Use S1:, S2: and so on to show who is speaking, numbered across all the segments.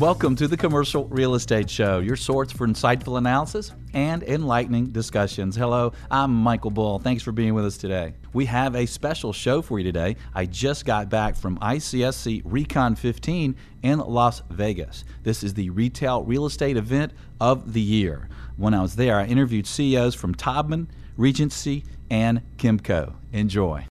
S1: Welcome to the Commercial Real Estate Show, your source for insightful analysis and enlightening discussions. Hello, I'm Michael Bull. Thanks for being with us today. We have a special show for you today. I just got back from ICSC Recon 15 in Las Vegas. This is the retail real estate event of the year. When I was there, I interviewed CEOs from Taubman, Regency, and Kimco. Enjoy.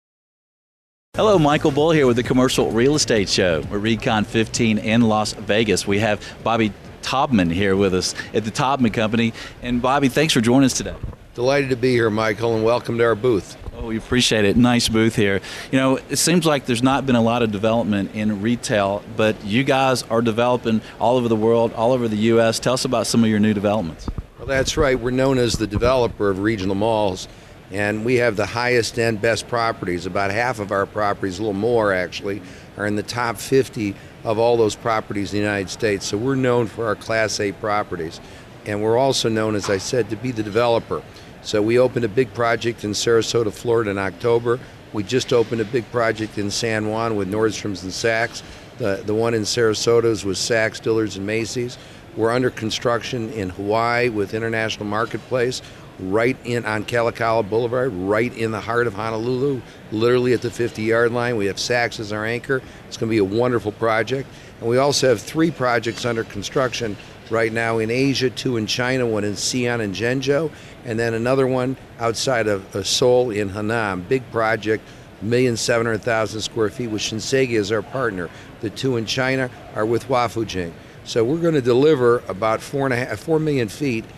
S1: Hello, Michael Bull here with the Commercial Real Estate Show. We're Recon 15 in Las Vegas. We have Bobby Taubman here with us at the Taubman Company. And Bobby, thanks for joining us today.
S2: Delighted to be here, Michael, and welcome to our booth.
S1: Oh, we appreciate it. Nice booth here. You know, it seems like there's not been a lot of development in retail, but you guys are developing all over the world, all over the U.S. Tell us about some of your new developments.
S2: Well, that's right. We're known as the developer of regional malls and we have the highest end best properties. About half of our properties a little more actually are in the top 50 of all those properties in the united states. So we're known for our class a properties. And we're also known as i said to be the developer. So we opened a big project in sarasota florida in october. We just opened a big project in san juan with nordstrom's and saks. The, the one in sarasota was saks dillard's and macy's. We're under construction in hawaii with international marketplace right in on Kalakaua Boulevard, right in the heart of Honolulu, literally at the 50 yard line. We have Saks as our anchor. It's going to be a wonderful project. And we also have three projects under construction right now in Asia, two in China, one in Xi'an and Zhengzhou, and then another one outside of Seoul in Hanam. Big project, million seven hundred thousand square feet with Shinsegae as our partner. The two in China are with Wangfujing. So we're going to deliver about four and a half, four million feet uh,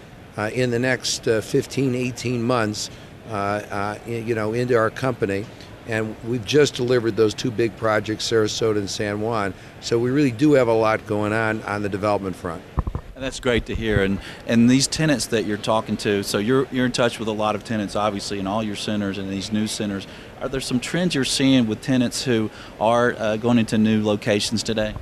S2: in the next uh, 15, 18 months, uh, you know, into our company. And we've just delivered those two big projects, Sarasota and San Juan. So we really do have a lot going on on the development front.
S1: And that's great to hear. And and these tenants that you're talking to, so you're you're in touch with a lot of tenants, obviously, in all your centers and these new centers. Are there some trends you're seeing with tenants who are uh, going into new locations today?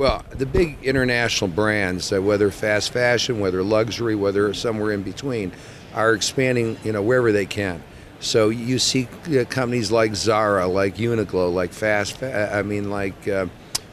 S2: Well, the big international brands, uh, whether fast fashion, whether luxury, whether somewhere in between, are expanding, you know, wherever they can. So you see uh, companies like Zara, like Uniqlo, like Fast, I mean, like uh,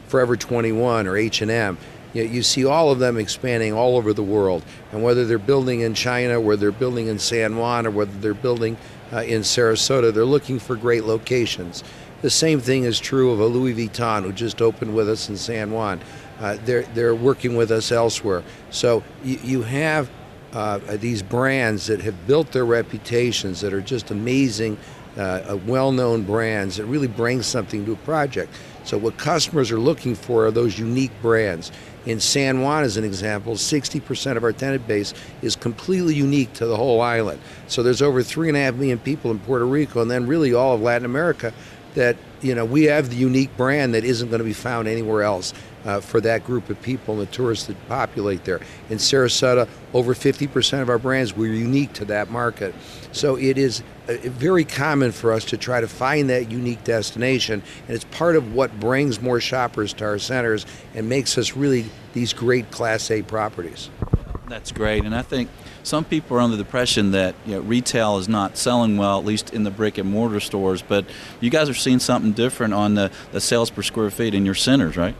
S2: Forever 21 or H&M. You, know, you see all of them expanding all over the world. And whether they're building in China, whether they're building in San Juan, or whether they're building uh, in Sarasota, they're looking for great locations. The same thing is true of a Louis Vuitton who just opened with us in San Juan. Uh, they're, they're working with us elsewhere. So you, you have uh, these brands that have built their reputations that are just amazing, uh, well known brands that really bring something to a project. So, what customers are looking for are those unique brands. In San Juan, as an example, 60% of our tenant base is completely unique to the whole island. So, there's over 3.5 million people in Puerto Rico, and then really all of Latin America that you know we have the unique brand that isn't going to be found anywhere else uh, for that group of people and the tourists that populate there. In Sarasota, over 50% of our brands were unique to that market. So it is uh, very common for us to try to find that unique destination, and it's part of what brings more shoppers to our centers and makes us really these great Class A properties.
S1: That's great, and I think some people are under the impression that you know, retail is not selling well, at least in the brick and mortar stores. But you guys are seeing something different on the, the sales per square feet in your centers, right?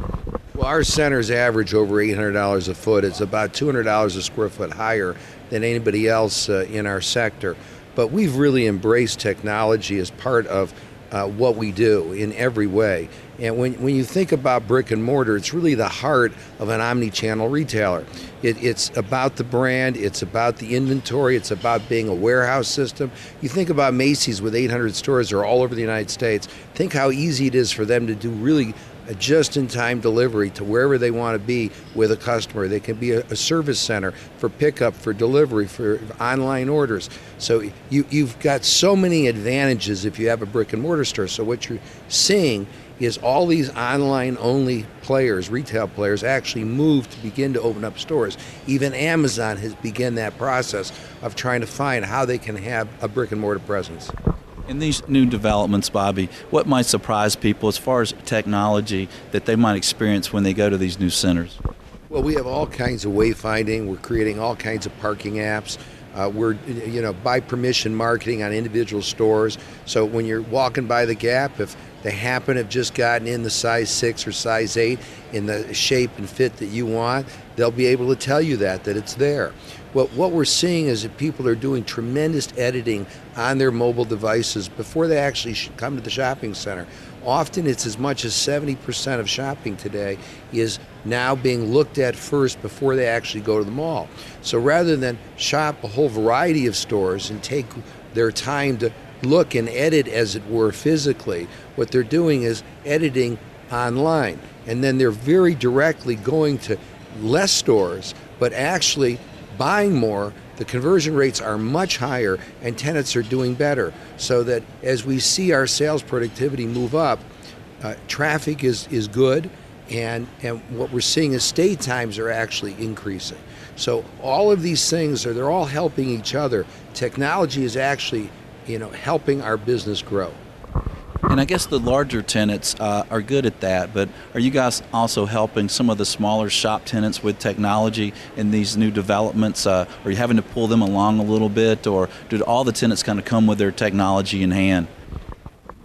S2: Well, our centers average over $800 a foot. It's about $200 a square foot higher than anybody else uh, in our sector. But we've really embraced technology as part of uh, what we do in every way. And when, when you think about brick and mortar, it's really the heart of an omni channel retailer. It, it's about the brand, it's about the inventory, it's about being a warehouse system. You think about Macy's with 800 stores are all over the United States. Think how easy it is for them to do really a just-in-time delivery to wherever they want to be with a customer. They can be a, a, service center for pickup, for delivery, for online orders. So you, you've got so many advantages if you have a brick and mortar store. So what you're seeing is all these online only players, retail players, actually move to begin to open up stores. Even Amazon has begun that process of trying to find how they can have a brick and mortar presence.
S1: In these new developments, Bobby, what might surprise people as far as technology that they might experience when they go to these new centers?
S2: Well, we have all kinds of wayfinding. We're creating all kinds of parking apps. Uh, we're, you know, by permission marketing on individual stores. So when you're walking by the Gap, if they happen to have just gotten in the size six or size eight in the shape and fit that you want, they'll be able to tell you that, that it's there. What, what we're seeing is that people are doing tremendous editing on their mobile devices before they actually come to the shopping center. Often it's as much as 70% of shopping today is now being looked at first before they actually go to the mall. So rather than shop a whole variety of stores and take their time to look and edit, as it were, physically, what they're doing is editing online. And then they're very directly going to less stores, but actually buying more. The conversion rates are much higher, and tenants are doing better. So that as we see our sales productivity move up, uh, traffic is, is good, and, and what we're seeing is stay times are actually increasing. So all of these things are they're all helping each other. Technology is actually you know, helping our business grow.
S1: And I guess the larger tenants uh, are good at that, but are you guys also helping some of the smaller shop tenants with technology in these new developments? Uh, are you having to pull them along a little bit, or do all the tenants kind of come with their technology in hand?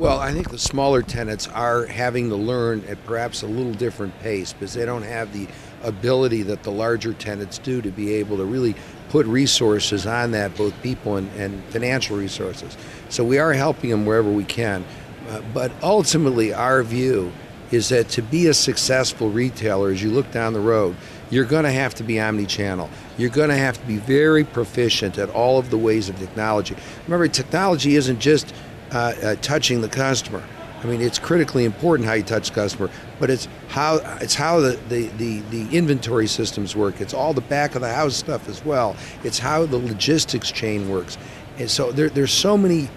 S2: Well, I think the smaller tenants are having to learn at perhaps a little different pace because they don't have the ability that the larger tenants do to be able to really put resources on that, both people and, and financial resources. So we are helping them wherever we can. Uh, but ultimately, our view is that to be a successful retailer, as you look down the road, you're going to have to be omni-channel. You're going to have to be very proficient at all of the ways of technology. Remember, technology isn't just uh, uh, touching the customer. I mean, it's critically important how you touch the customer, but it's how it's how the, the, the, the, inventory systems work. It's all the back of the house stuff as well. It's how the logistics chain works. And so there, there's so many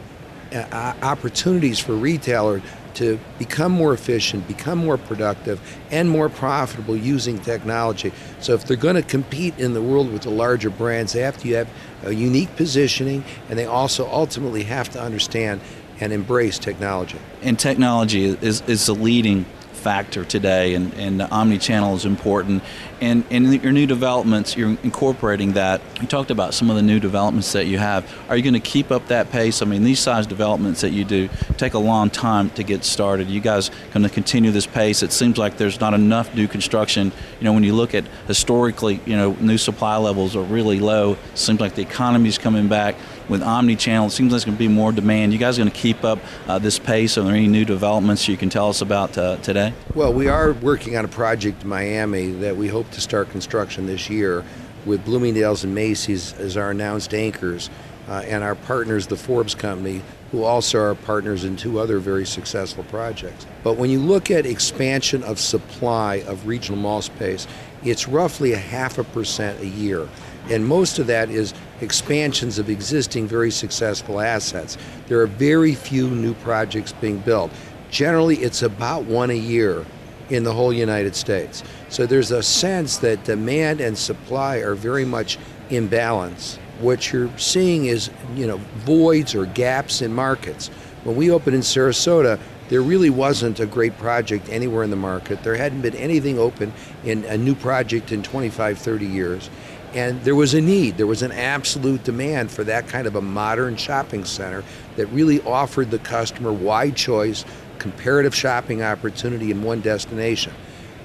S2: uh, opportunities for retailer to become more efficient, become more productive, and more profitable using technology. So if they're going to compete in the world with the larger brands, they have to have a unique positioning, and they also ultimately have to understand and embrace technology.
S1: And technology is, is the leading factor today, and, and omni-channel is important. And in your new developments, you're incorporating that. You talked about some of the new developments that you have. Are you going to keep up that pace? I mean, these size developments that you do take a long time to get started. You guys going to continue this pace? It seems like there's not enough new construction. You know, when you look at historically, you know, new supply levels are really low. It seems like the economy is coming back with omni-channel. It seems like there's going to be more demand. You guys are going to keep up uh, this pace? Are there any new developments you can tell us about uh, today?
S2: Well, we are working on a project in Miami that we hope to start construction this year with Bloomingdale's and Macy's as our announced anchors. Uh, and our partners, the Forbes Company, who also are partners in two other very successful projects. But when you look at expansion of supply of regional mall space, it's roughly a half a percent a year. And most of that is expansions of existing very successful assets. There are very few new projects being built. Generally, it's about one a year in the whole United States. So there's a sense that demand and supply are very much in balance. What you're seeing is, you know, voids or gaps in markets. When we opened in Sarasota, there really wasn't a great project anywhere in the market. There hadn't been anything open in a new project in 25, 30 years. And there was a need, there was an absolute demand for that kind of a modern shopping center that really offered the customer wide choice, comparative shopping opportunity in one destination.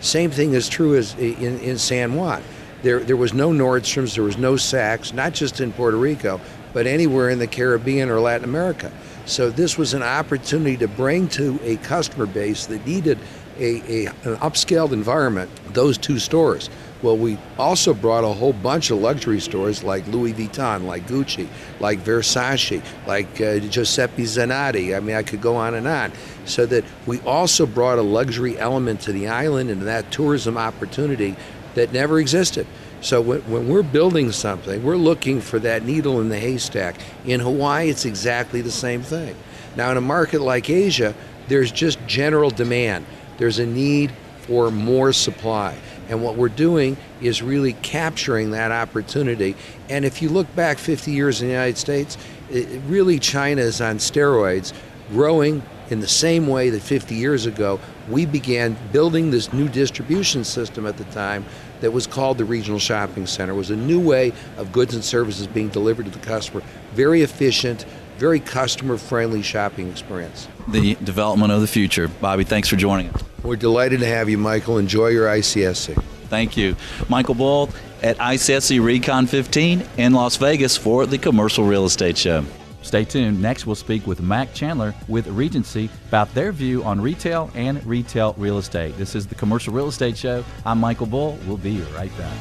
S2: Same thing is true as in, in San Juan. There, there was no Nordstrom's, there was no Saks, not just in Puerto Rico, but anywhere in the Caribbean or Latin America. So this was an opportunity to bring to a customer base that needed a, a, an upscaled environment those two stores. Well, we also brought a whole bunch of luxury stores like Louis Vuitton, like Gucci, like Versace, like uh, Giuseppe Zanotti. I mean, I could go on and on. So that we also brought a luxury element to the island and that tourism opportunity that never existed. So when, when we're building something, we're looking for that needle in the haystack. In Hawaii, it's exactly the same thing. Now, in a market like Asia, there's just general demand. There's a need for more supply. And what we're doing is really capturing that opportunity. And if you look back 50 years in the United States, it, really China is on steroids growing in the same way that 50 years ago we began building this new distribution system at the time that was called the regional shopping center. It was a new way of goods and services being delivered to the customer. Very efficient, very customer friendly shopping experience.
S1: The development of the future. Bobby, thanks for joining us.
S2: We're delighted to have you, Michael. Enjoy your ICSC.
S1: Thank you. Michael Bull at ICSC Recon 15 in Las Vegas for the Commercial Real Estate Show. Stay tuned. Next, we'll speak with Mac Chandler with Regency about their view on retail and retail real estate. This is the Commercial Real Estate Show. I'm Michael Bull. We'll be right back.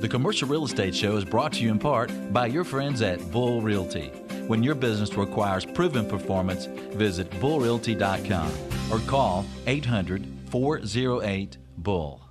S1: The Commercial Real Estate Show is brought to you in part by your friends at Bull Realty. When your business requires proven performance, visit bullrealty.com or call 800 408 Bull.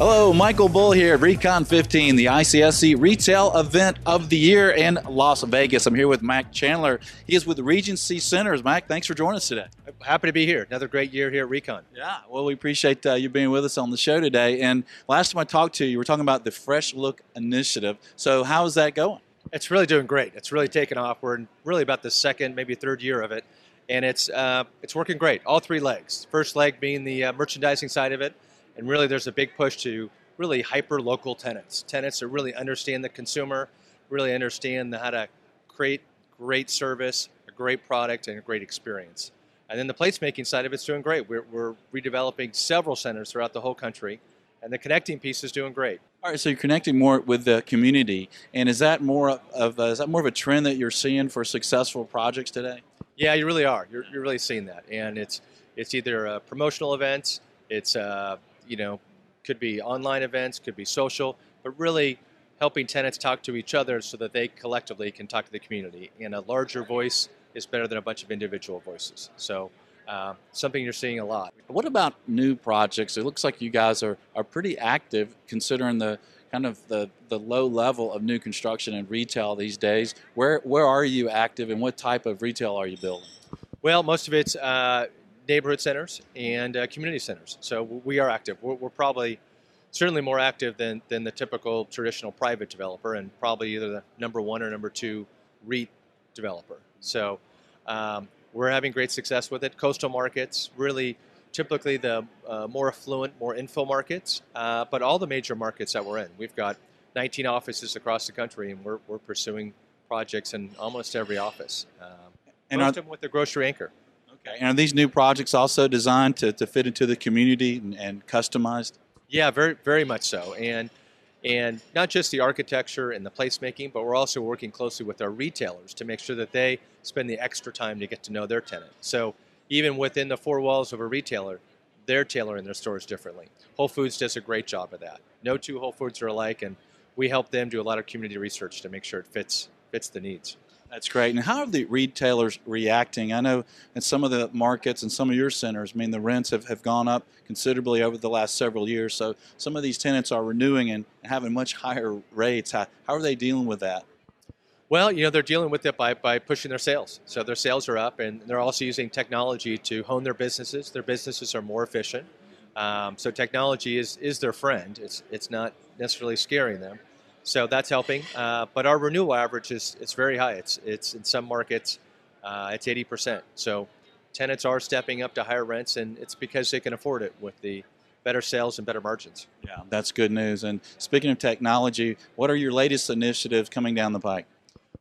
S1: Hello, Michael Bull here at Recon 15, the ICSC retail event of the year in Las Vegas. I'm here with Mac Chandler. He is with Regency Centers. Mac, thanks for joining us today.
S3: Happy to be here. Another great year here at Recon.
S1: Yeah, well, we appreciate uh, you being with us on the show today. And last time I talked to you, you were talking about the Fresh Look Initiative. So, how is that going?
S3: It's really doing great. It's really taken off. We're in really about the second, maybe third year of it, and it's uh, it's working great. All three legs. First leg being the uh, merchandising side of it and really, there's a big push to really hyper local tenants. Tenants that really understand the consumer, really understand how to create great service, a great product, and a great experience. And then the placemaking side of it's doing great. We're, we're redeveloping several centers throughout the whole country, and the connecting piece is doing great.
S1: All right, so you're connecting more with the community, and is that more of a, is that more of a trend that you're seeing for successful projects today?
S3: Yeah, you really are. You're, you're really seeing that, and it's it's either uh, promotional events, it's uh, you know, could be online events, could be social, but really helping tenants talk to each other so that they collectively can talk to the community. And a larger voice is better than a bunch of individual voices. So uh, something you're seeing a lot.
S1: What about new projects? It looks like you guys are, are pretty active considering the kind of the, the low level of new construction and retail these days. Where, where are you active and what type of retail are you building?
S3: Well, most of it's uh, neighborhood centers and uh, community centers. So we are active. We're, we're, probably certainly more active than, than the typical traditional private developer and probably either the number one or number two REIT developer. So um, we're having great success with it. Coastal markets, really typically the uh, more affluent, more infill markets, uh, but all the major markets that we're in. We've got 19 offices across the country and we're, we're pursuing projects in almost every office. Um, and most of them with the grocery anchor.
S1: Okay. And are these new projects also designed to, to fit into the community and, and customized?
S3: Yeah, very very much so. And and not just the architecture and the placemaking, but we're also working closely with our retailers to make sure that they spend the extra time to get to know their tenant. So even within the four walls of a retailer, they're tailoring their stores differently. Whole Foods does a great job of that. No two Whole Foods are alike, and we help them do a lot of community research to make sure it fits fits the needs.
S1: That's great. And how are the retailers reacting? I know in some of the markets and some of your centers, I mean, the rents have, have gone up considerably over the last several years. So some of these tenants are renewing and having much higher rates. How, how are they dealing with that?
S3: Well, you know, they're dealing with it by, by pushing their sales. So their sales are up, and they're also using technology to hone their businesses. Their businesses are more efficient. Um, so technology is, is their friend. It's, it's not necessarily scaring them. So that's helping. Uh, but our renewal average is it's very high. It's it's in some markets uh, it's 80%. So tenants are stepping up to higher rents, and it's because they can afford it with the better sales and better margins.
S1: Yeah, that's good news. And speaking of technology, what are your latest initiatives coming down the pike?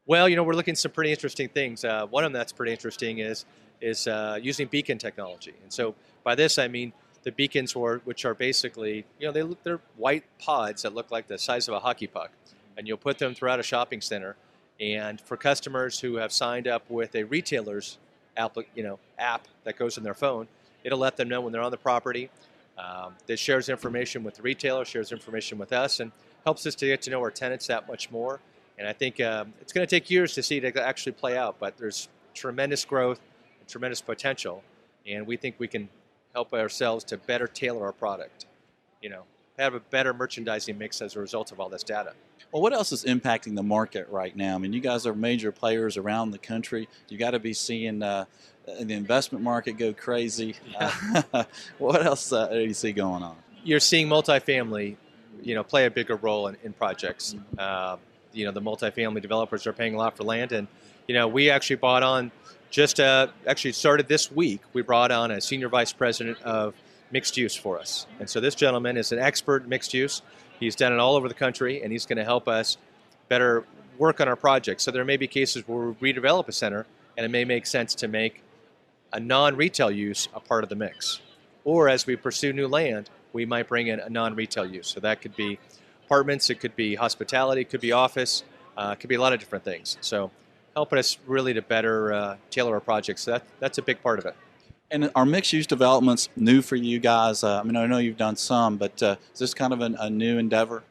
S3: Well, you know, we're looking at some pretty interesting things. Uh, one of them that's pretty interesting is is uh, using beacon technology. And so by this I mean the beacons, were, which are basically, you know, they look, they're white pods that look like the size of a hockey puck, and you'll put them throughout a shopping center. And for customers who have signed up with a retailer's app, you know, app that goes in their phone, it'll let them know when they're on the property. Um, that shares information with the retailer, shares information with us, and helps us to get to know our tenants that much more. And I think um, it's going to take years to see it actually play out, but there's tremendous growth, and tremendous potential, and we think we can help ourselves to better tailor our product. You know, have a better merchandising mix as a result of all this data.
S1: Well, what else is impacting the market right now? I mean, you guys are major players around the country. You got to be seeing uh, the investment market go crazy. Yeah. Uh, what else uh, do you see going on?
S3: you're seeing multifamily, you know, play a bigger role in, in projects. Uh, you know, the multifamily developers are paying a lot for land, and you know, we actually bought on just uh, actually started this week. We brought on a senior vice president of mixed use for us, and so this gentleman is an expert mixed use. He's done it all over the country, and he's going to help us better work on our projects. So there may be cases where we redevelop a center, and it may make sense to make a non-retail use a part of the mix, or as we pursue new land, we might bring in a non-retail use. So that could be apartments, it could be hospitality, it could be office, uh, it could be a lot of different things. So helping us really to better uh, tailor our projects. So that, that's a big part of it.
S1: And are mixed use developments new for you guys? Uh, I mean, I know you've done some, but uh, is this kind of an, a new endeavor?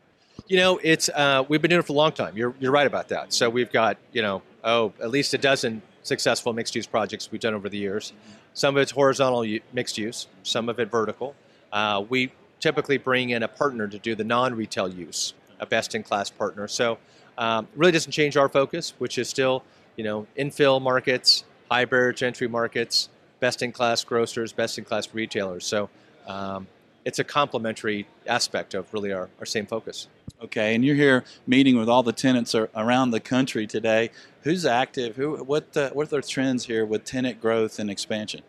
S3: You know, it's uh, we've been doing it for a long time. You're, you're right about that. So we've got you know oh at least a dozen successful mixed use projects we've done over the years. Some of it's horizontal mixed use, some of it vertical. Uh, we typically bring in a partner to do the non-retail use, a best-in-class partner. So um, really doesn't change our focus, which is still you know infill markets, high barrier to entry markets, best-in-class grocers, best-in-class retailers. So um, it's a complementary aspect of really our, our same focus.
S1: Okay, and you're here meeting with all the tenants around the country today. Who's active? Who? What? Uh, what are the trends here with tenant growth and expansion?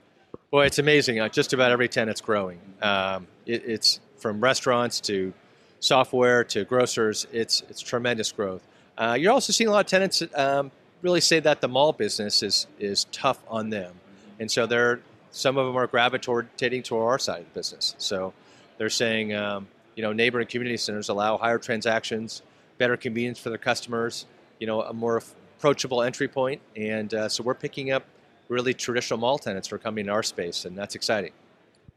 S3: Well, it's amazing. Uh, just about every tenant's growing. Um, it, it's from restaurants to software to grocers. It's it's tremendous growth. Uh, you're also seeing a lot of tenants um, really say that the mall business is is tough on them, and so they're some of them are gravitating to our side of the business. So they're saying, um, you know, neighboring community centers allow higher transactions, better convenience for their customers, you know, a more approachable entry point. point, and uh, so we're picking up really traditional mall tenants for coming to our space, and that's exciting.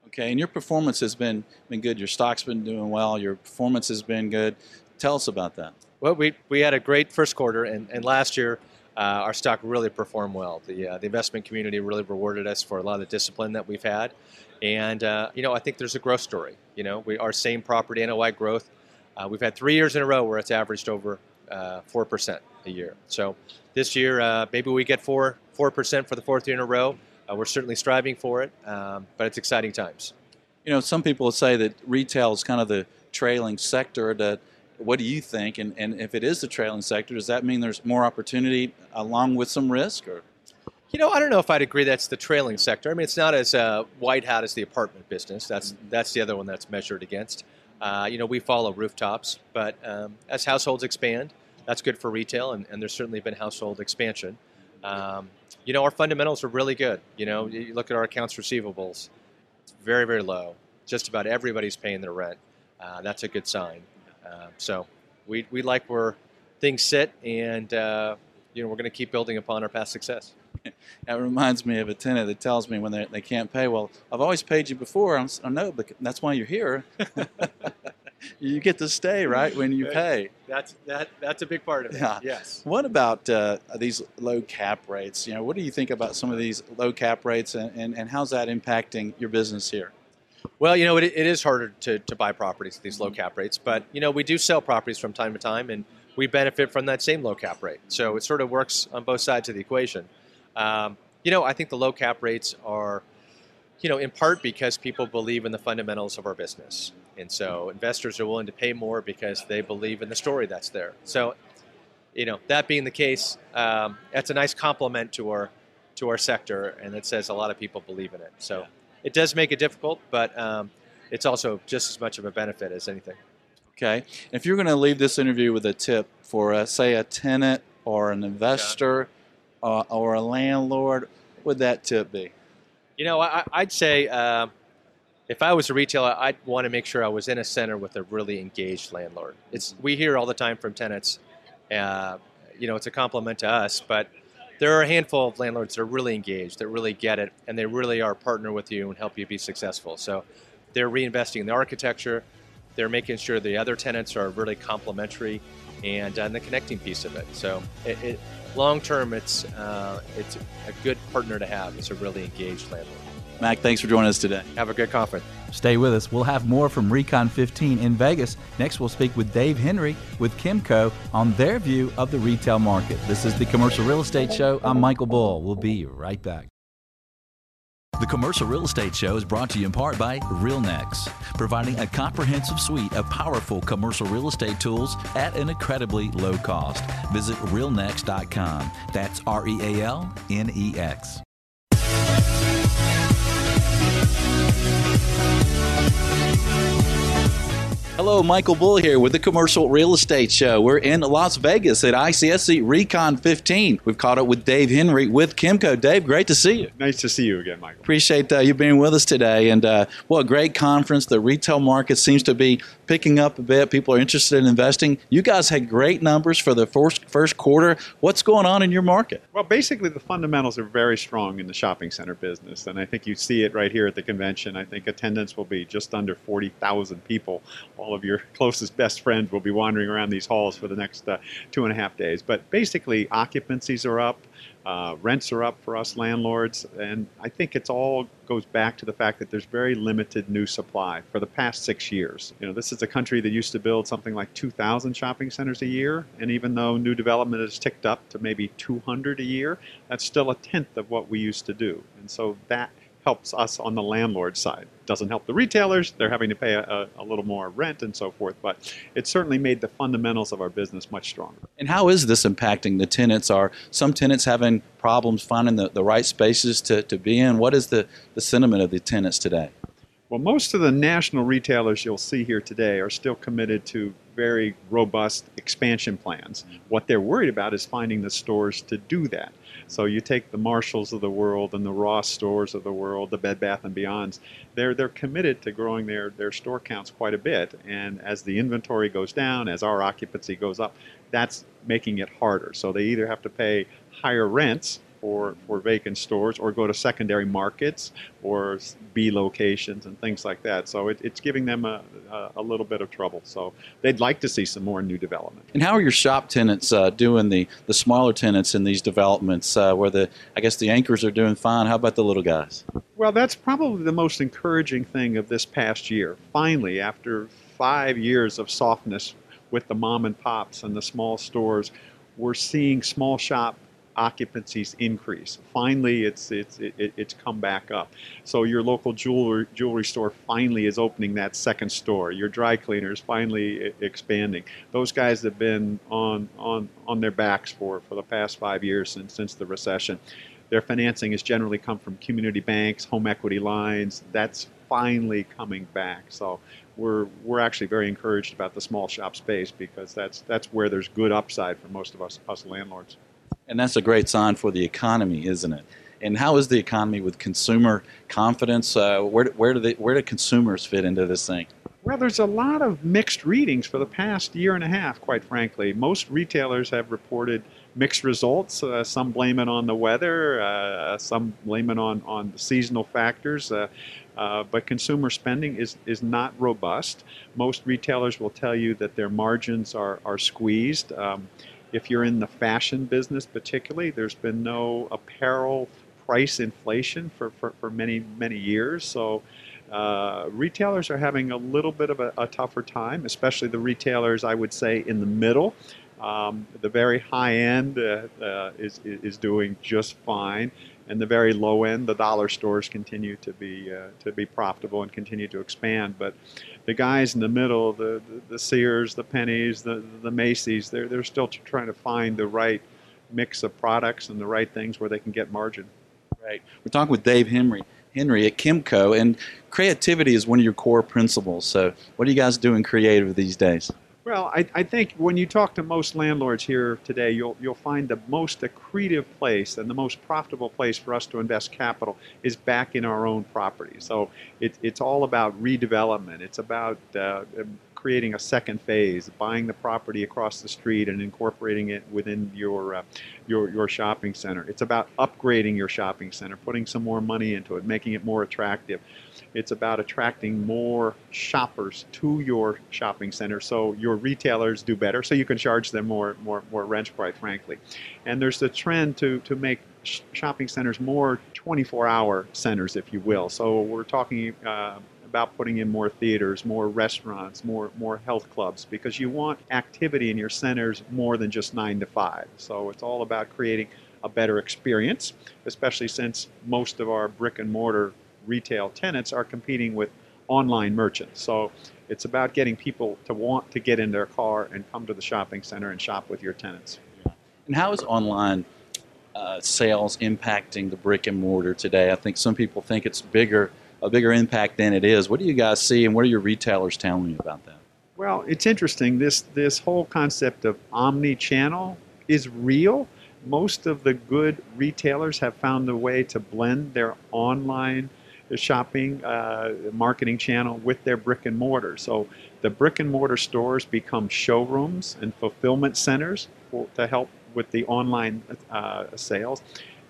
S1: Okay, and your performance has been been good. Your stock's been doing well. Your performance has been good. Tell us about that.
S3: Well, we, we had a great first quarter, and, and last year uh, our stock really performed well. The, uh, the investment community really rewarded us for a lot of the discipline that we've had. And, uh, you know, I think there's a growth story. You know, we, our same property NOI growth, uh, we've had three years in a row where it's averaged over 4% uh, a year. So this year, uh, maybe we get 4, 4% for the fourth year in a row. we're certainly striving for it, um, but it's exciting times.
S1: You know, some people say that retail is kind of the trailing sector that what do you think? And, and if it is the trailing sector, does that mean there's more opportunity along with some risk? Or
S3: you know, I don't know if I'd agree that's the trailing sector. I mean, it's not as uh, white hat as the apartment business. That's that's the other one that's measured against. Uh, you know, we follow rooftops, but um, as households expand, that's good for retail, and, and there's certainly been household expansion. Um, you know, our fundamentals are really good. You know, you look at our accounts receivables; it's very, very low. Just about everybody's paying their rent. Uh, that's a good sign. Uh, so we, we like where things sit, and uh, you know we're going to keep building upon our past success.
S1: That reminds me of a tenant that tells me when they, they can't pay. Well, I've always paid you before. I'm, I know, but that's why you're here. you get to stay right when you pay.
S3: That's that. That's a big part of it. Yeah. Yes.
S1: What about uh, these low cap rates? You know, what do you think about some of these low cap rates, and, and, and how's that impacting your business here?
S3: Well, you know, it, it is harder to, to buy properties at these low cap rates, but, you know, we do sell properties from time to time and we benefit from that same low cap rate. So it sort of works on both sides of the equation. Um, you know, I think the low cap rates are, you know, in part because people believe in the fundamentals of our business. And so investors are willing to pay more because they believe in the story that's there. So, you know, that being the case, um, that's a nice compliment to our to our sector, and it says a lot of people believe in it. So it does make it difficult, but um, it's also just as much of a benefit as anything.
S1: Okay. If you're going to leave this interview with a tip for, say, a tenant or an investor uh, or a landlord, what would that tip be?
S3: You know, I, would say uh, if I was a retailer, I'd want to make sure I was in a center with a really engaged landlord. It's we hear all the time from tenants. Uh, you know, it's a compliment to us, but there are a handful of landlords that are really engaged, that really get it, and they really are partner with you and help you be successful. So they're reinvesting in the architecture, they're making sure the other tenants are really complementary, and, uh, the connecting piece of it. So it, it, long term, it's uh, it's a good partner to have. It's a really engaged landlord.
S1: Mac, thanks for joining us today.
S3: Have a good conference.
S1: Stay with us. We'll have more from Recon 15 in Vegas. Next, we'll speak with Dave Henry with Kimco on their view of the retail market. This is the Commercial Real Estate Show. I'm Michael Bull. We'll be right back. The Commercial Real Estate Show is brought to you in part by RealNex, providing a comprehensive suite of powerful commercial real estate tools at an incredibly low cost. Visit realnex.com. That's R E A L N E X. Hello, Michael Bull here with the Commercial Real Estate Show. We're in Las Vegas at ICSC Recon 15. We've caught up with Dave Henry with Kimco. Dave, great to see you.
S4: Nice to see you again, Michael.
S1: Appreciate uh, you being with us today. And uh, what a great conference. The retail market seems to be picking up a bit. People are interested in investing. You guys had great numbers for the first, first quarter. What's going on in your market?
S4: Well, basically, the fundamentals are very strong in the shopping center business. And I think you see it right here at the convention. I think attendance will be just under 40,000 people all of your closest best friends will be wandering around these halls for the next uh, two and a half days. But basically, occupancies are up, uh, rents are up for us landlords, and I think it's all goes back to the fact that there's very limited new supply for the past six years. You know, this is a country that used to build something like 2,000 shopping centers a year, and even though new development has ticked up to maybe 200 a year, that's still a tenth of what we used to do. And so that helps us on the landlord side. Doesn't help the retailers; they're having to pay a, a, little more rent and so forth. But it certainly made the fundamentals of our business much stronger.
S1: And how is this impacting the tenants? Are some tenants having problems finding the, the right spaces to, to be in? What is the, the sentiment of the tenants today?
S4: Well, most of the national retailers you'll see here today are still committed to very robust expansion plans. Mm-hmm. What they're worried about is finding the stores to do that. So you take the Marshalls of the world and the Ross stores of the world, the Bed Bath and Beyonds. They're they're committed to growing their their store counts quite a bit. And as the inventory goes down, as our occupancy goes up, that's making it harder. So they either have to pay higher rents for, for vacant stores or go to secondary markets or B locations and things like that. So it, it's giving them a, a, a, little bit of trouble. So they'd like to see some more new development.
S1: And how are your shop tenants uh, doing, the, the smaller tenants in these developments uh, where the, I guess the anchors are doing fine? How about the little guys?
S4: Well, that's probably the most encouraging thing of this past year. Finally, after five years of softness with the mom and pops and the small stores, we're seeing small shop occupancies increase. Finally, it's it's it, it's come back up. So your local jewelry jewelry store finally is opening that second store. Your dry cleaners finally expanding. Those guys have been on on on their backs for for the past five years since since the recession. Their financing has generally come from community banks, home equity lines. That's finally coming back. So we're we're actually very encouraged about the small shop space because that's that's where there's good upside for most of us us landlords.
S1: And that's a great sign for the economy, isn't it? And how is the economy with consumer confidence? Uh, where, where, do they, where do consumers fit into this thing?
S4: Well, there's a lot of mixed readings for the past year and a half, quite frankly. Most retailers have reported mixed results. Uh, some blame it on the weather, uh, some blame it on, on the seasonal factors. Uh, uh but consumer spending is, is not robust. Most retailers will tell you that their margins are, are squeezed. Um, if you're in the fashion business, particularly, there's been no apparel price inflation for, for, for many, many years. So uh, retailers are having a little bit of a, a, tougher time, especially the retailers, I would say, in the middle. Um, the very high end uh, uh, is, is doing just fine and the very low end, the dollar stores continue to be uh, to be profitable and continue to expand. But the guys in the middle, the, the, the Sears, the Penneys, the the Macy's, they're they're still trying to find the right mix of products and the right things where they can get margin.
S1: Right. We're talking with Dave Henry. Henry at Kimco, and creativity is one of your core principles. So, what are you guys doing creative these days?
S4: Well, I, I, think when you talk to most landlords here today, you'll, you'll find the most accretive place and the most profitable place for us to invest capital is back in our own property. So it, it's all about redevelopment. It's about uh, creating a second phase, buying the property across the street and incorporating it within your, uh, your, your shopping center. It's about upgrading your shopping center, putting some more money into it, making it more attractive. It's about attracting more shoppers to your shopping center so your retailers do better, so you can charge them more, more, more rent, quite frankly. And there's the trend to, to make shopping centers more 24 hour centers, if you will. So we're talking uh, about putting in more theaters, more restaurants, more more health clubs because you want activity in your centers more than just 9 to 5. So it's all about creating a better experience, especially since most of our brick and mortar retail tenants are competing with online merchants. So it's about getting people to want to get in their car and come to the shopping center and shop with your tenants.
S1: And how is online uh, sales impacting the brick and mortar today? I think some people think it's bigger, a bigger impact than it is. What do you guys see, and what are your retailers telling you about that?
S4: Well, it's interesting. This this whole concept of omni-channel is real. Most of the good retailers have found a way to blend their online shopping uh, marketing channel with their brick and mortar. So the brick and mortar stores become showrooms and fulfillment centers for, to help with the online uh, sales.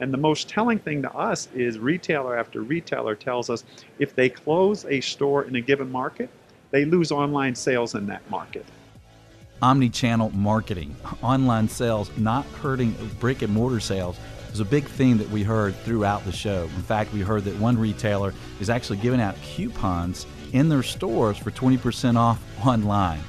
S4: And the most telling thing to us is retailer after retailer tells us if they close a store in a given market, they lose online sales in that market.
S1: Omni-channel marketing, online sales not hurting brick and mortar sales was a big theme that we heard throughout the show. In fact, we heard that one retailer is actually giving out coupons in their stores for 20% off online.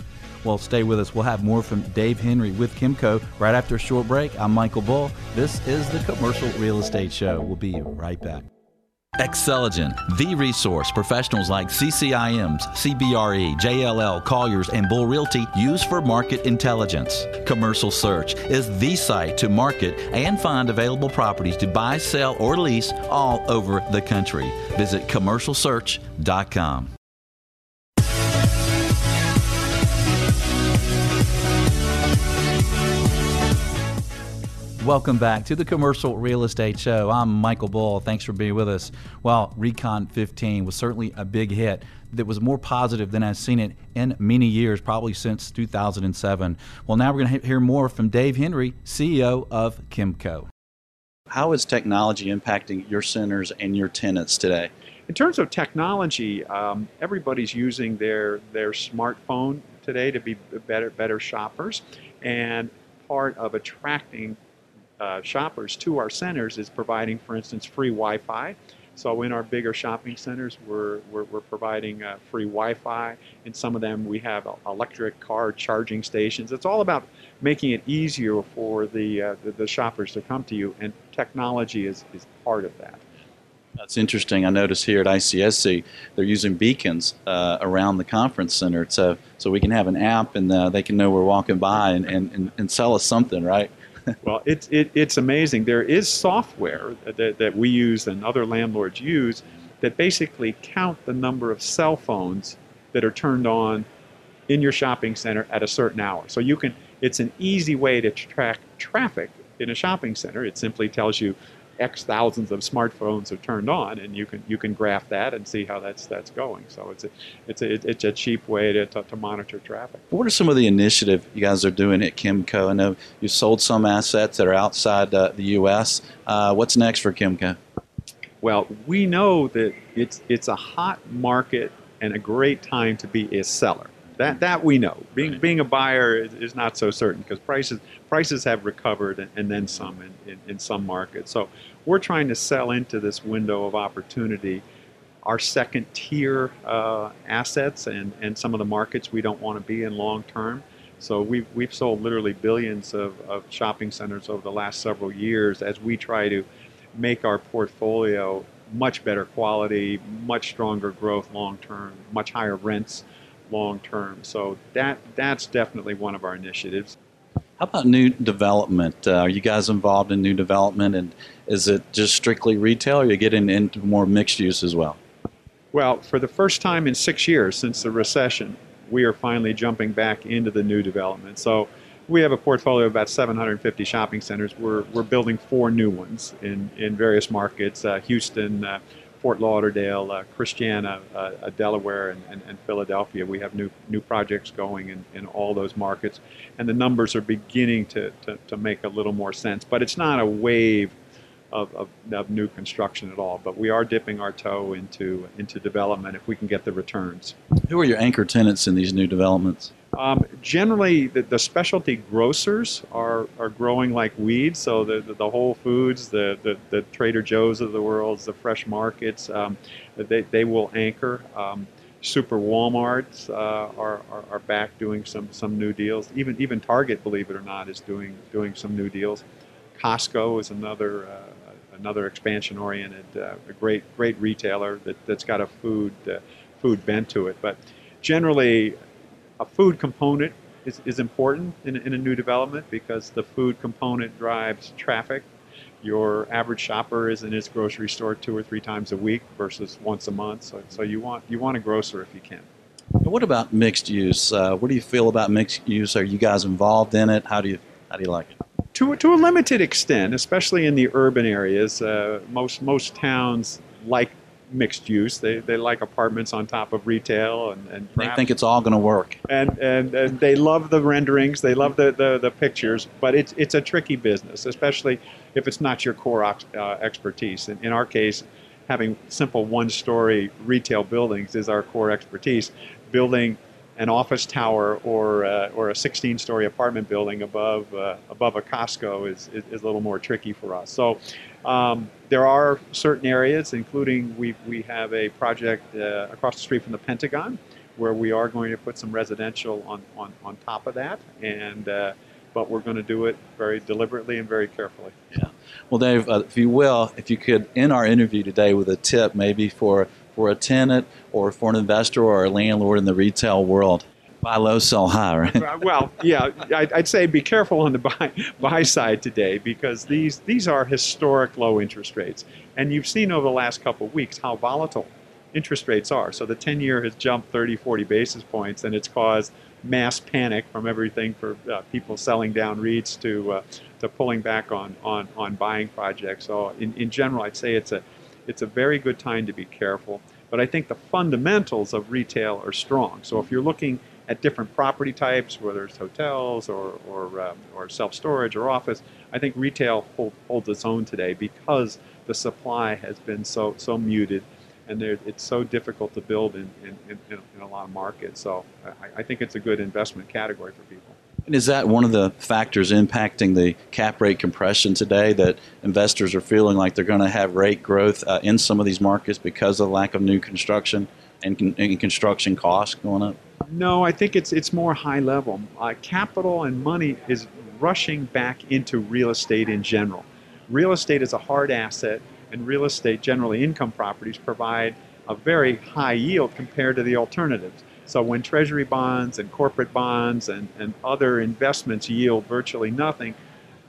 S1: Well, stay with us. We'll have more from Dave Henry with Kimco right after a short break. I'm Michael Bull. This is the Commercial Real Estate Show. We'll be right back. Xceligent, the resource professionals like CCIMs, CBRE, JLL, Colliers, and Bull Realty use for market intelligence. Commercial Search is the site to market and find available properties to buy, sell, or lease all over the country. Visit commercialsearch.com. Welcome back to the Commercial Real Estate Show. I'm Michael Bull. Thanks for being with us. Well, Recon 15 was certainly a big hit that was more positive than I've seen it in many years, probably since 2007. Well, now we're going to hear more from Dave Henry, CEO of Kimco. How is technology impacting your centers and your tenants today?
S4: In terms of technology, um, everybody's using their their smartphone today to be better better shoppers, and part of attracting uh, shoppers to our centers is providing, for instance, free Wi-Fi. So in our bigger shopping centers, we're, we're, we're providing uh, free Wi-Fi. In some of them, we have electric car charging stations. It's all about making it easier for the, uh, the, the, shoppers to come to you, and technology is, is part of that.
S1: That's interesting. I notice here at ICSC they're using beacons uh, around the conference center, so so we can have an app and uh, they can know we're walking by and, and, and sell us something, right?
S4: Well, it's it, it's amazing. There is software that, that we use and other landlords use that basically count the number of cell phones that are turned on in your shopping center at a certain hour. So you can. It's an easy way to track traffic in a shopping center. It simply tells you X thousands of smartphones are turned on, and you can you can graph that and see how that's that's going. So it's a it's a it's a cheap way to, to, to monitor traffic.
S1: What are some of the initiative you guys are doing at Kimco? I know you sold some assets that are outside uh, the U.S. Uh, what's next for Kimco?
S4: Well, we know that it's it's a hot market and a great time to be a seller. That that we know. Being right. being a buyer is, is, not so certain because prices prices have recovered and, and then some in, in, in, some markets. So we're trying to sell into this window of opportunity our second tier uh, assets and, and some of the markets we don't want to be in long term. So we've, we've sold literally billions of, of shopping centers over the last several years as we try to make our portfolio much better quality, much stronger growth long term, much higher rents long term. So that that's definitely one of our initiatives.
S1: How about new development? Uh, are you guys involved in new development, and is it just strictly retail, or are you getting into more mixed use as well?
S4: Well, for the first time in six years since the recession, we are finally jumping back into the new development. So we have a portfolio of about 750 shopping centers. We're, we're building four new ones in, in various markets uh, Houston, uh, Fort Lauderdale, uh, Christiana, uh, uh, Delaware, and, and, and, Philadelphia. We have new new projects going in, in all those markets, and the numbers are beginning to, to, to make a little more sense. But it's not a wave of, of, of, new construction at all. But we are dipping our toe into into development if we can get the returns.
S1: Who are your anchor tenants in these new developments?
S4: Um, generally, the, the, specialty grocers are, are growing like weeds. So the, the, the Whole Foods, the, the, the, Trader Joe's of the world, the fresh markets, um, they, they will anchor. Um, super Walmarts uh, are, are, are, back doing some, some new deals. Even even Target, believe it or not, is doing doing some new deals. Costco is another uh, another expansion-oriented, uh, a great great retailer that, that's got a food uh, food bent to it. But generally, a food component is, is important in, in a new development because the food component drives traffic. Your average shopper is in his grocery store two or three times a week versus once a month. So, so you want you want a grocer if you can.
S1: What about mixed use? Uh, what do you feel about mixed use? Are you guys involved in it? How do you how do you like it?
S4: To, to a limited extent, especially in the urban areas, uh, most most towns like mixed use. They, they like apartments on top of retail, and, and
S1: they think it's all going to work.
S4: And, and and they love the renderings, they love the, the, the pictures, but it's it's a tricky business, especially if it's not your core uh, expertise. In, in our case, having simple one-story retail buildings is our core expertise. Building an office tower or uh, or a 16-story apartment building above uh, above a Costco is, is, is a little more tricky for us. So um, there are certain areas, including we, we have a project uh, across the street from the Pentagon where we are going to put some residential on, on, on top of that. And, uh, but we're going to do it very deliberately and very carefully.
S1: Yeah. Well, Dave, uh, if you will, if you could end our interview today with a tip maybe for, for a tenant or for an investor or a landlord in the retail world buy low, sell high, right?
S4: well, yeah, I'd say be careful on the buy, buy side today because these these are historic low interest rates, and you've seen over the last couple of weeks how volatile interest rates are. So the 10-year has jumped 30, 40 basis points, and it's caused mass panic from everything for uh, people selling down REITs to uh, to pulling back on, on, on buying projects. So in, in general, I'd say it's a it's a very good time to be careful. But I think the fundamentals of retail are strong. So if you're looking at different property types, whether it's hotels or, or, um, or self-storage or office, I think retail hold, holds its own today because the supply has been so, so muted and it's so difficult to build in, in, in, in a lot of markets. So I, I think it's a good investment category for people.
S1: And is that one of the factors impacting the cap rate compression today that investors are feeling like they're going to have rate growth uh, in some of these markets because of the lack of new construction and, and construction costs going up?
S4: No, I think it's it's more high level. Uh, capital and money is rushing back into real estate in general. Real estate is a hard asset, and real estate, generally income properties, provide a very high yield compared to the alternatives. So when treasury bonds and corporate bonds and, and other investments yield virtually nothing,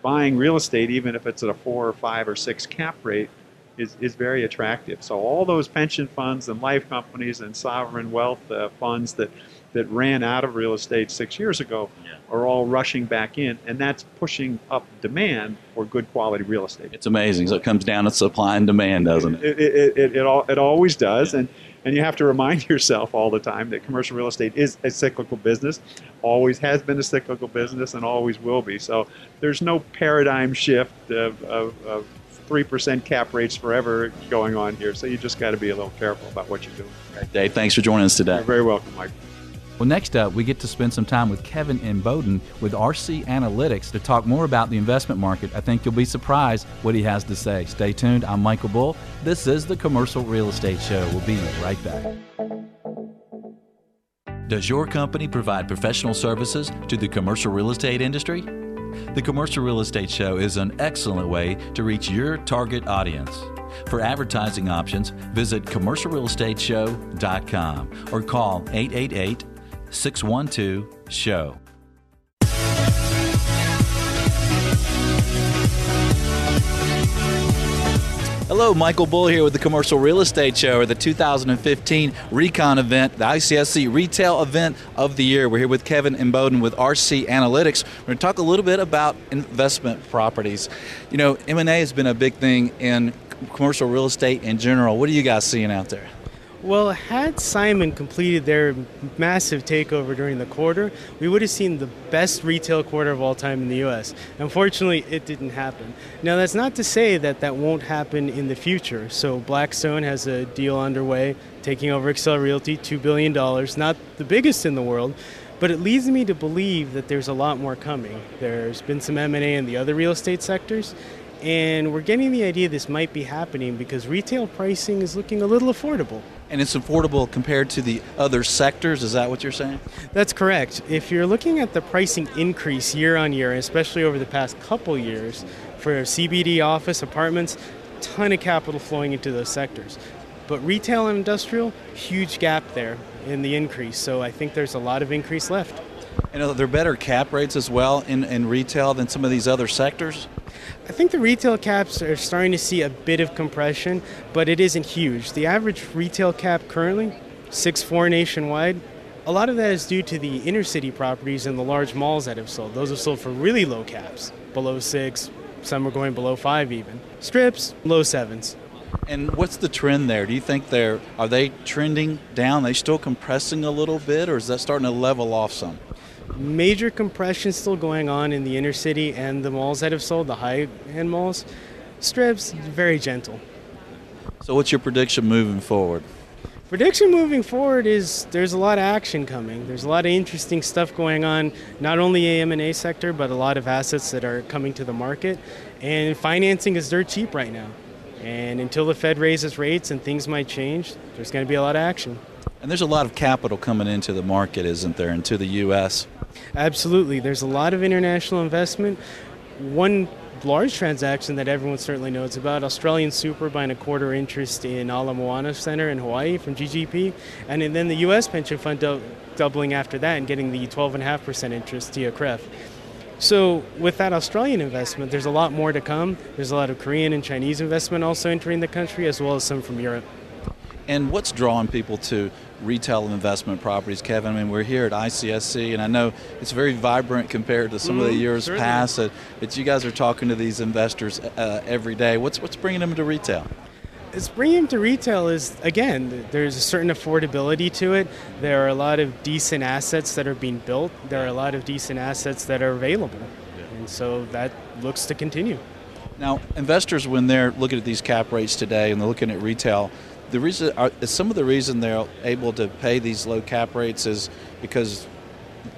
S4: buying real estate, even if it's at a four or five or six cap rate, is, is very attractive. So all those pension funds and life companies and sovereign wealth uh, funds that that ran out of real estate six years ago yeah. are all rushing back in, and that's pushing up demand for good quality real estate.
S1: It's amazing. So it comes down to supply and demand, doesn't it?
S4: It, it, it, it, all, it always does, yeah. and, and you have to remind yourself all the time that commercial real estate is a cyclical business, always has been a cyclical business, and always will be. So there's no paradigm shift of, of, of 3% cap rates forever going on here. So you just got to be a little careful about what you're doing.
S1: Right, Dave, thanks for joining us today.
S4: You're very welcome, Mike.
S1: Well, next up, we get to spend some time with Kevin Imboden with RC Analytics to talk more about the investment market. I think you'll be surprised what he has to say. Stay tuned. I'm Michael Bull. This is the Commercial Real Estate Show. We'll be right back. Does your company provide professional services to the commercial real estate industry? The Commercial Real Estate Show is an excellent way to reach your target audience. For advertising options, visit commercialrealestateshow.com or call 888 612 SHOW. Hello, Michael Bull here with the Commercial Real Estate Show, or the 2015 RECon event, the ICSC Retail Event of the Year. We're here with Kevin Imboden with RC Analytics. We're going to talk a little bit about investment properties. You know, M&A has been a big thing in commercial real estate in general. What are you guys seeing out there?
S5: Well, had Simon completed their massive takeover during the quarter, we would have seen the best retail quarter of all time in the U.S. Unfortunately, it didn't happen. Now, that's not to say that that won't happen in the future. So, Blackstone has a deal underway taking over Excel Realty, $2 billion, not the biggest in the world. But it leads me to believe that there's a lot more coming. There's been some M&A in the other real estate sectors, and we're getting the idea this might be happening because retail pricing is looking a little affordable.
S1: And it's affordable compared to the other sectors. Is that what you're saying?
S5: That's correct. If you're looking at the pricing increase year on year, especially over the past couple years, for CBD office apartments, ton of capital flowing into those sectors. But retail and industrial, huge gap there in the increase. So I think there's a lot of increase left.
S1: And are there better cap rates as well in, in retail than some of these other sectors?
S5: I think the retail caps are starting to see a bit of compression, but it isn't huge. The average retail cap currently, 6.4 nationwide. A lot of that is due to the inner city properties and the large malls that have sold. Those have sold for really low caps, below six, some are going below five even. Strips, low sevens.
S1: And what's the trend there? Do you think they're are they trending down? Are they still compressing a little bit, or is that starting to level off some?
S5: Major compression still going on in the inner city and the malls that have sold, the high end malls. Strips, very gentle.
S1: So, what's your prediction moving forward?
S5: Prediction moving forward is there's a lot of action coming. There's a lot of interesting stuff going on, not only AM&A sector, but a lot of assets that are coming to the market. And financing is dirt cheap right now. And until the Fed raises rates and things might change, there's going to be a lot of action.
S1: And there's a lot of capital coming into the market, isn't there, into the U.S.?
S5: Absolutely. There's a lot of international investment. One large transaction that everyone certainly knows about AustralianSuper buying a quarter interest in Ala Moana Center in Hawaii from GGP, and then the U.S. pension fund do- doubling after that and getting the 12.5% interest TIAA-CREF. So, with that Australian investment, there's a lot more to come. There's a lot of Korean and Chinese investment also entering the country, as well as some from Europe.
S1: And what's drawing people to retail investment properties, Kevin? I mean, we're here at ICSC, and I know it's very vibrant compared to some mm, of the mm-hmm. years certainly. past. That, but you guys are talking to these investors uh, every day. What's what's bringing them to retail?
S5: It's bringing them to retail is again, there's a certain affordability to it. There are a lot of decent assets that are being built. There are a lot of decent assets that are available, and so that looks to continue.
S1: Now, investors, when they're looking at these cap rates today and they're looking at retail, the reason are, some of the reason they're able to pay these low cap rates is because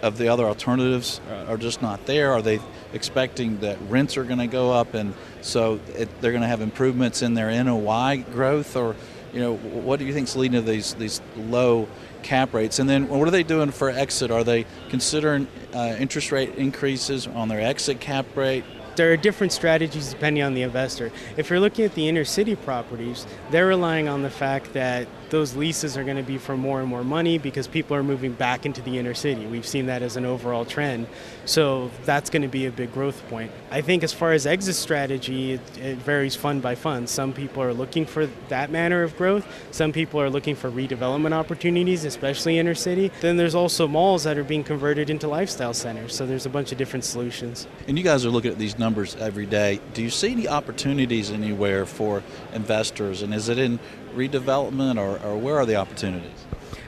S1: of the other alternatives are just not there. Are they expecting that rents are going to go up and so it, they're going to have improvements in their NOI growth, or you know, what do you think is leading to these these low cap rates? And then what are they doing for exit? Are they considering uh, interest rate increases on their exit cap rate?
S5: There are different strategies depending on the investor. If you're looking at the inner city properties, they're relying on the fact that those leases are going to be for more and more money because people are moving back into the inner city. We've seen that as an overall trend. So that's going to be a big growth point. I think as far as exit strategy, it, it varies fund by fund. Some people are looking for that manner of growth. Some people are looking for redevelopment opportunities, especially inner city. Then there's also malls that are being converted into lifestyle centers. So there's a bunch of different solutions.
S1: And you guys are looking at these numbers every day. Do you see any opportunities anywhere for investors? And is it in redevelopment or, or where are the opportunities?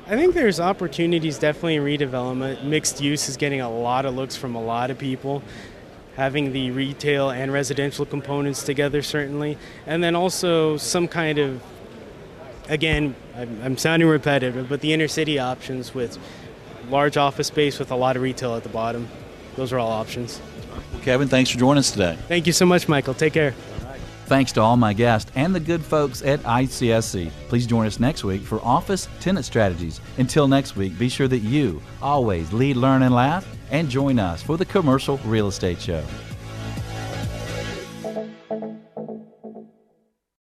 S5: I think there's opportunities definitely in redevelopment. Mixed use is getting a lot of looks from a lot of people. Having the retail and residential components together, certainly. And then also some kind of, again, I'm, I'm sounding repetitive, but the inner city options with large office space with a lot of retail at the bottom. Those are all options.
S1: Well, Kevin, thanks for joining us today.
S5: Thank you so much, Michael. Take care.
S1: Thanks to all my guests and the good folks at ICSC. Please join us next week for Office Tenant Strategies. Until next week, be sure that you always lead, learn, and laugh, and join us for the Commercial Real Estate Show.